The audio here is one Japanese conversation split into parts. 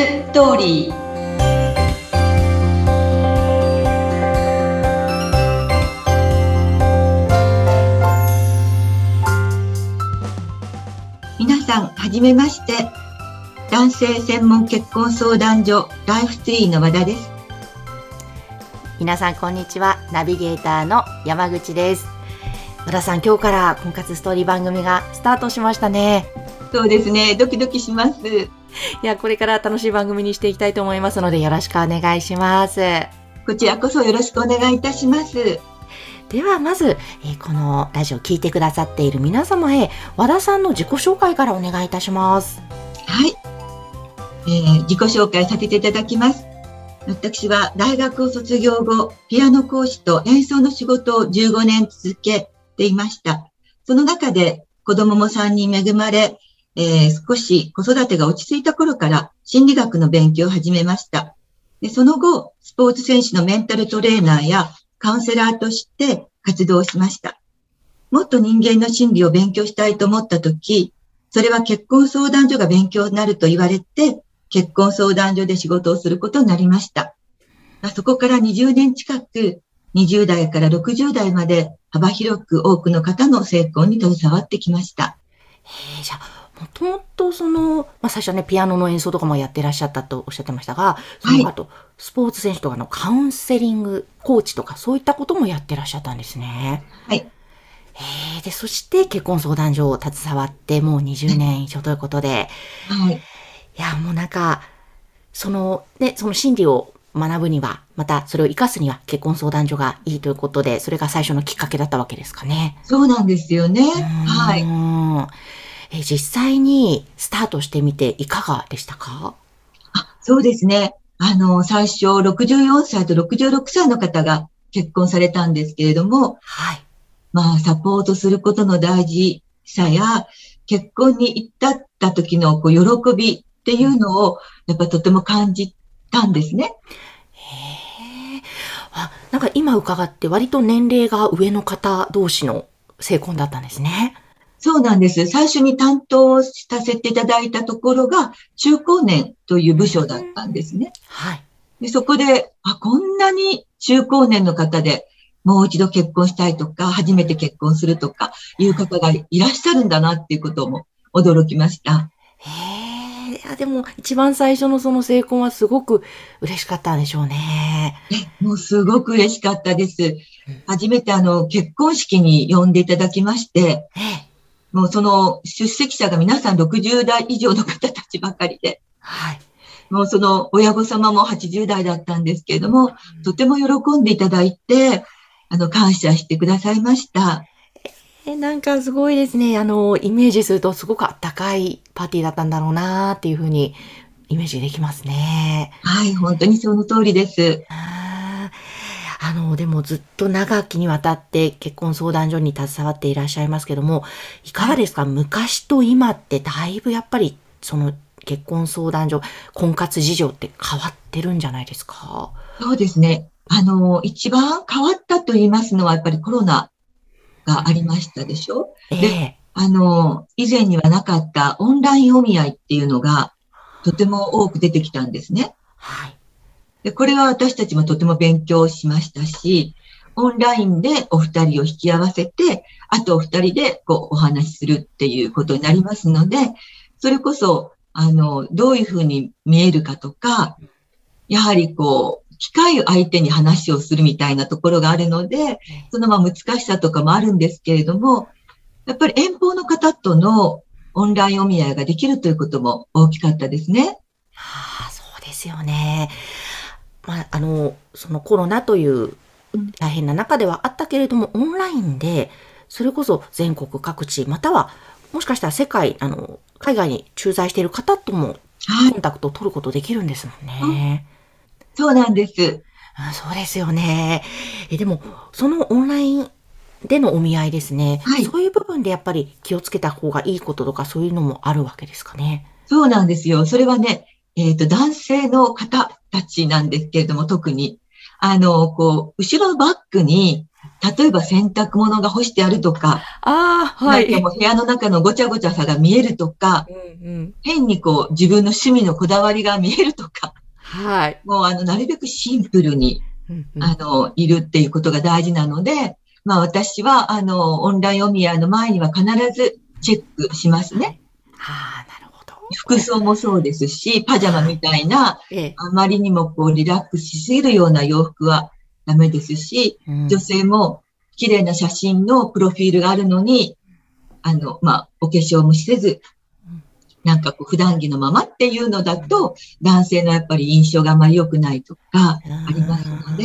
ストーリー皆さんはじめまして男性専門結婚相談所ライフツリーの和田です皆さんこんにちはナビゲーターの山口です和田さん今日から婚活ストーリー番組がスタートしましたねそうですねドキドキします いやこれから楽しい番組にしていきたいと思いますのでよろしくお願いします。こちらこそよろしくお願いいたします。ではまず、えー、このラジオを聞いてくださっている皆様へ和田さんの自己紹介からお願いいたします。はい、えー、自己紹介させていただきます。私は大学を卒業後、ピアノ講師と演奏の仕事を15年続けていました。その中で子供も3人恵まれ、えー、少し子育てが落ち着いた頃から心理学の勉強を始めました。でその後、スポーツ選手のメンタルトレーナーやカウンセラーとして活動しました。もっと人間の心理を勉強したいと思ったとき、それは結婚相談所が勉強になると言われて、結婚相談所で仕事をすることになりました。まそこから20年近く、20代から60代まで幅広く多くの方の成婚に携わってきました。へじゃあ、もともとその、まあ、最初ね、ピアノの演奏とかもやってらっしゃったとおっしゃってましたが、その後、はい、スポーツ選手とかのカウンセリング、コーチとか、そういったこともやってらっしゃったんですね。はい。えで、そして結婚相談所を携わってもう20年以上ということで、はい。いや、もうなんか、その、ね、その心理を学ぶには、またそれを活かすには結婚相談所がいいということで、それが最初のきっかけだったわけですかね。そうなんですよね。はい。え実際にスタートしてみていかがでしたか？あそうですね。あの、最初64歳と66歳の方が結婚されたんですけれども、はい。まあ、サポートすることの大事さや、結婚に至った時のこう喜びっていうのを、やっぱとても感じたんですね。へえ。あ、なんか今伺って割と年齢が上の方同士の成婚だったんですね。そうなんです。最初に担当させていただいたところが中高年という部署だったんですね。はい。でそこで、あ、こんなに中高年の方でもう一度結婚したいとか、初めて結婚するとかいう方がいらっしゃるんだなっていうことも驚きました。へえ。いや、でも一番最初のその成婚はすごく嬉しかったんでしょうね。え、もうすごく嬉しかったです。初めてあの、結婚式に呼んでいただきまして、もうその出席者が皆さん60代以上の方たちばかりで、はい。もうその親御様も80代だったんですけれども、とても喜んでいただいて、あの、感謝してくださいました。え、なんかすごいですね。あの、イメージするとすごくあったかいパーティーだったんだろうなっていうふうにイメージできますね。はい、本当にその通りです。あの、でもずっと長きにわたって結婚相談所に携わっていらっしゃいますけども、いかがですか、はい、昔と今ってだいぶやっぱりその結婚相談所、婚活事情って変わってるんじゃないですか？そうですね。あの、一番変わったと言いますのはやっぱりコロナがありましたでしょ、えー、で、あの、以前にはなかったオンラインお見合いっていうのがとても多く出てきたんですね。はい。で、これは私たちもとても勉強しましたし、オンラインでお二人を引き合わせて、あとお二人でこうお話しするっていうことになりますので、それこそ、あの、どういうふうに見えるかとか、やはりこう、機械相手に話をするみたいなところがあるので、そのまあ難しさとかもあるんですけれども、やっぱり遠方の方とのオンラインお見合いができるということも大きかったですね。はあ、そうですよね。まあ、あの、そのコロナという大変な中ではあったけれども、オンラインで、それこそ全国各地、または、もしかしたら世界、あの、海外に駐在している方ともコンタクトを取ることできるんですもんね。はいそうなんです。あそうですよね。え、でも、そのオンラインでのお見合いですね。はい。そういう部分でやっぱり気をつけた方がいいこととかそういうのもあるわけですかね。そうなんですよ。それはね、えっ、ー、と、男性の方たちなんですけれども、特に、あの、こう、後ろのバッグに例えば洗濯物が干してあるとか、ああ、はい。なんかもう部屋の中のごちゃごちゃさが見えるとか、うんうん。変にこう自分の趣味のこだわりが見えるとか、はい。もうあの、なるべくシンプルに、うんうんあの、いるっていうことが大事なので、まあ私は、あの、オンラインお見合いの前には必ずチェックしますね。ああ、なるほど。服装もそうですし、パジャマみたいな、ええ。あまりにもこうリラックスしすぎるような洋服はダメですし、うん。女性も綺麗な写真のプロフィールがあるのに、あの、まあ、お化粧もせずうん、なんかこう普段着のままっていうのだと、男性のやっぱり印象があまり良くないとか、ありますので、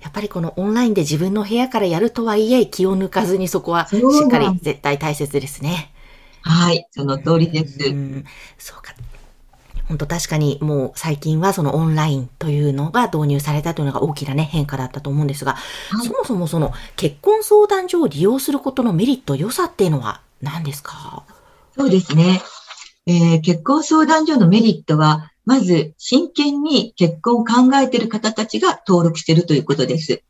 やっぱりこのオンラインで自分の部屋からやるとはいえ気を抜かずにそこはしっかり絶対大切ですね。はい、その通りです。うんそうか。本当確かにもう最近はそのオンラインというのが導入されたというのが大きなね変化だったと思うんですが、はいそもそもその結婚相談所を利用することのメリット、良さっていうのは何ですか？そうですね。えー結婚相談所のメリットは、まず真剣に結婚を考えている方たちが登録しているということです。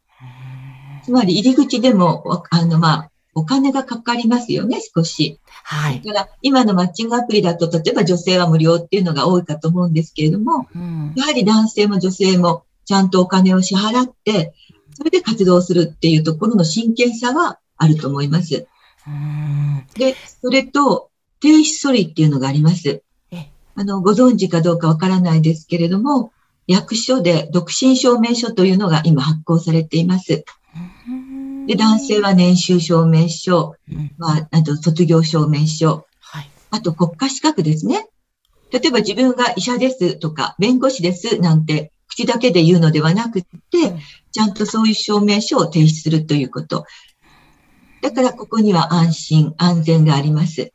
つまり入り口でも、わあの、まあ、お金がかかりますよね、少し。はい。だから、今のマッチングアプリだと、例えば女性は無料っていうのが多いかと思うんですけれども、うんやはり男性も女性もちゃんとお金を支払って、それで活動するっていうところの真剣さはあると思います。うんで、それと、停止処理っていうのがありますえ。あの、ご存知かどうかわからないですけれども、役所で独身証明書というのが今発行されています。で、男性は年収証明書、うんまあ、あと卒業証明書、はい。あと国家資格ですね。例えば自分が医者ですとか弁護士ですなんて口だけで言うのではなくってうん、ちゃんとそういう証明書を提出するということ。だからここには安心、安全があります。へ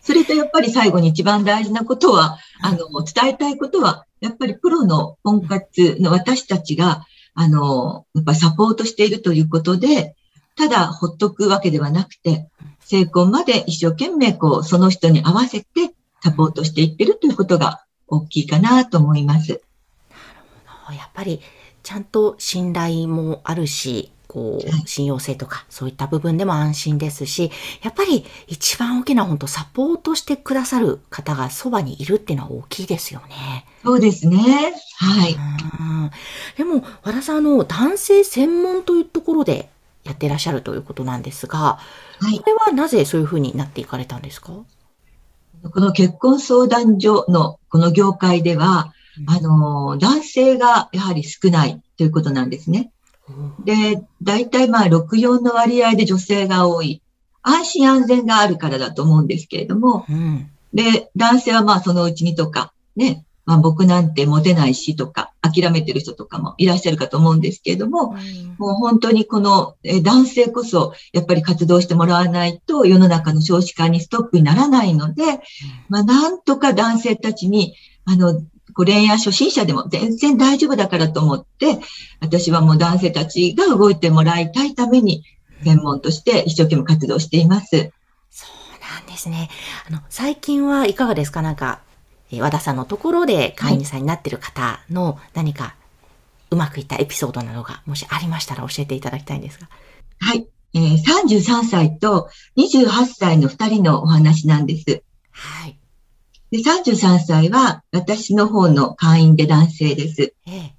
それとやっぱり最後に一番大事なことは、あの、伝えたいことは、やっぱりプロの婚活の私たちが、あの、やっぱりサポートしているということで、ただほっとくわけではなくて、成功まで一生懸命こう、その人に合わせてサポートしていってるということが大きいかなと思います。なるほどやっぱりちゃんと信頼もあるし、こはう、信用性とか、そういった部分でも安心ですし、やっぱり一番大きな本当サポートしてくださる方がそばにいるっていうのは大きいですよね。そうですね。はい。うんでも、和田さん、あの、男性専門というところでやってらっしゃるということなんですが、はいこ。れはなぜそういうふうになっていかれたんですか？この結婚相談所のこの業界では、あの、男性がやはり少ないということなんですね。で、大体まあ64の割合で女性が多い。安心安全があるからだと思うんですけれども、うん。で、男性はまあそのうちにとか、ね、まあ僕なんてモテないしとか、諦めてる人とかもいらっしゃるかと思うんですけれども、もう本当にこのえー男性こそやっぱり活動してもらわないと世の中の少子化にストップにならないので、まあなんとか男性たちに、あの、こう恋愛初心者でも全然大丈夫だからと思って、私はもう男性たちが動いてもらいたいために、専門として一生懸命活動しています。そうなんですね。あの、最近はいかがですか？なんか、えー和田さんのところで会員さんになってる方の何かうまくいったエピソードなどがもしありましたら教えていただきたいんですが。はい。えー33歳と28歳の2人のお話なんです。はい。で33歳は私の方の会員で男性です。ええ。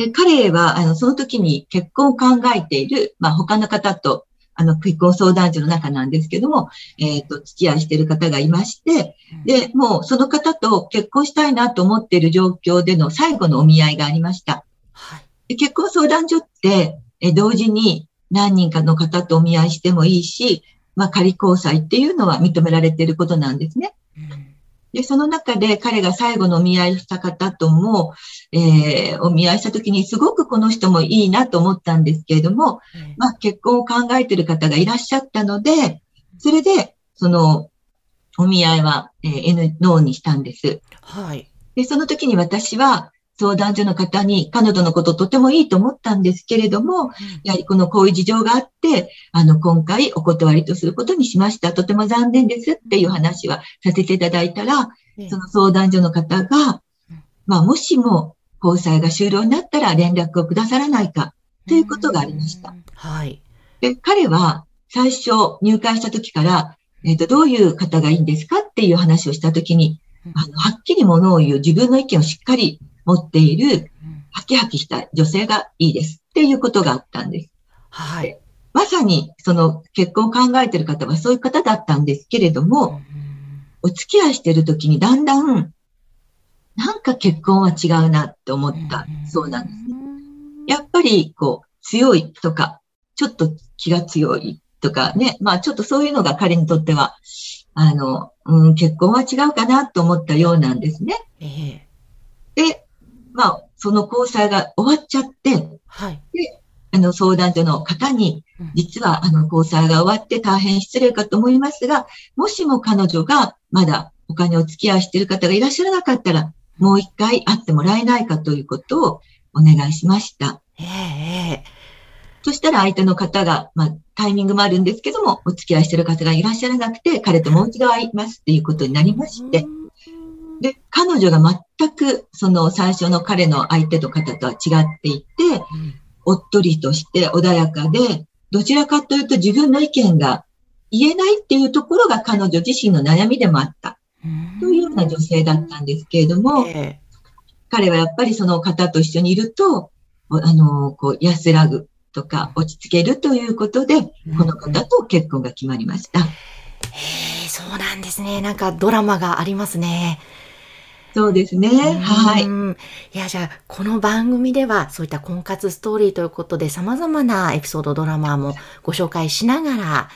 で、彼は、あの、その時に結婚を考えている、まあ、他の方と、あの、結婚相談所の中なんですけども、えっ、と、付き合いしている方がいまして、で、もうその方と結婚したいなと思っている状況での最後のお見合いがありました。はい。で結婚相談所って、え同時に何人かの方とお見合いしてもいいし、まあ、仮交際っていうのは認められていることなんですね。うんで、その中で彼が最後のお見合いした方とも、えーお見合いした時にすごくこの人もいいなと思ったんですけれども、ええまあ、結婚を考えている方がいらっしゃったので、それで、その、お見合いは、えー N、ノーにしたんです。はい。で、その時に私は、相談所の方に彼女のこととてもいいと思ったんですけれども、やはりこのこういう事情があって、あの、今回お断りとすることにしました。とても残念ですっていう話はさせていただいたら、ええその相談所の方がうん、まあ、もしも交際が終了になったら連絡をくださらないか、ということがありました。はい。で、彼は最初入会した時から、えっ、と、どういう方がいいんですかっていう話をした時に、あの、はっきりものを言う自分の意見をしっかり持っている、ハキハキした女性がいいです。っていうことがあったんです。はい。まさに、その結婚を考えている方はそういう方だったんですけれども、お付き合いしている時にだんだん、なんか結婚は違うなって思った。そうなんですね。やっぱり、こう、強いとか、ちょっと気が強いとかね、まあちょっとそういうのが彼にとっては、あの、うん、結婚は違うかなと思ったようなんですね。ええで、まあ、その交際が終わっちゃって、はい。あの、相談所の方にうん、実は、あの、交際が終わって大変失礼かと思いますが、もしも彼女がまだ他にお付き合いしている方がいらっしゃらなかったら、もう一回会ってもらえないかということをお願いしました。ええええそしたら相手の方が、まあ、タイミングもあるんですけども、お付き合いしている方がいらっしゃらなくて、彼ともう一度会いますっていうことになりまして、で、彼女が全く、その最初の彼の相手と方とは違っていて、おっとりとして穏やかで、どちらかというと自分の意見が言えないっていうところが彼女自身の悩みでもあった。というような女性だったんですけれども、え。彼はやっぱりその方と一緒にいると、おあの、こう、安らぐとか落ち着けるということで、えこの方と結婚が決まりました。ええそうなんですね。なんかドラマがありますね。そうですね。はい。うんいや、じゃあ、この番組では、そういった婚活ストーリーということで、様々なエピソード、ドラマもご紹介しながら、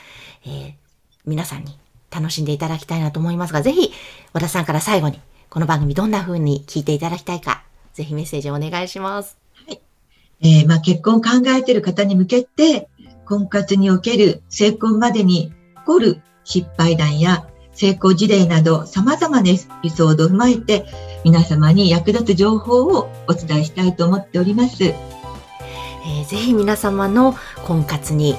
えー皆さんに楽しんでいただきたいなと思いますが、ぜひ、和田さんから最後に、この番組どんな風に聞いていただきたいか、ぜひメッセージをお願いします。えーまあ、結婚を考えている方に向けて、婚活における成婚までに起こる失敗談や成功事例など様々なエピソードを踏まえて皆様に役立つ情報をお伝えしたいと思っております。えーぜひ皆様の婚活に、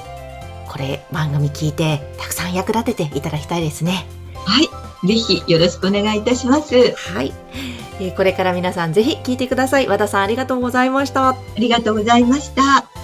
これ番組聞いて、たくさん役立てていただきたいですね。はい。ぜひよろしくお願いいたします。はい。えーこれから皆さんぜひ聞いてください。和田さんありがとうございました。ありがとうございました。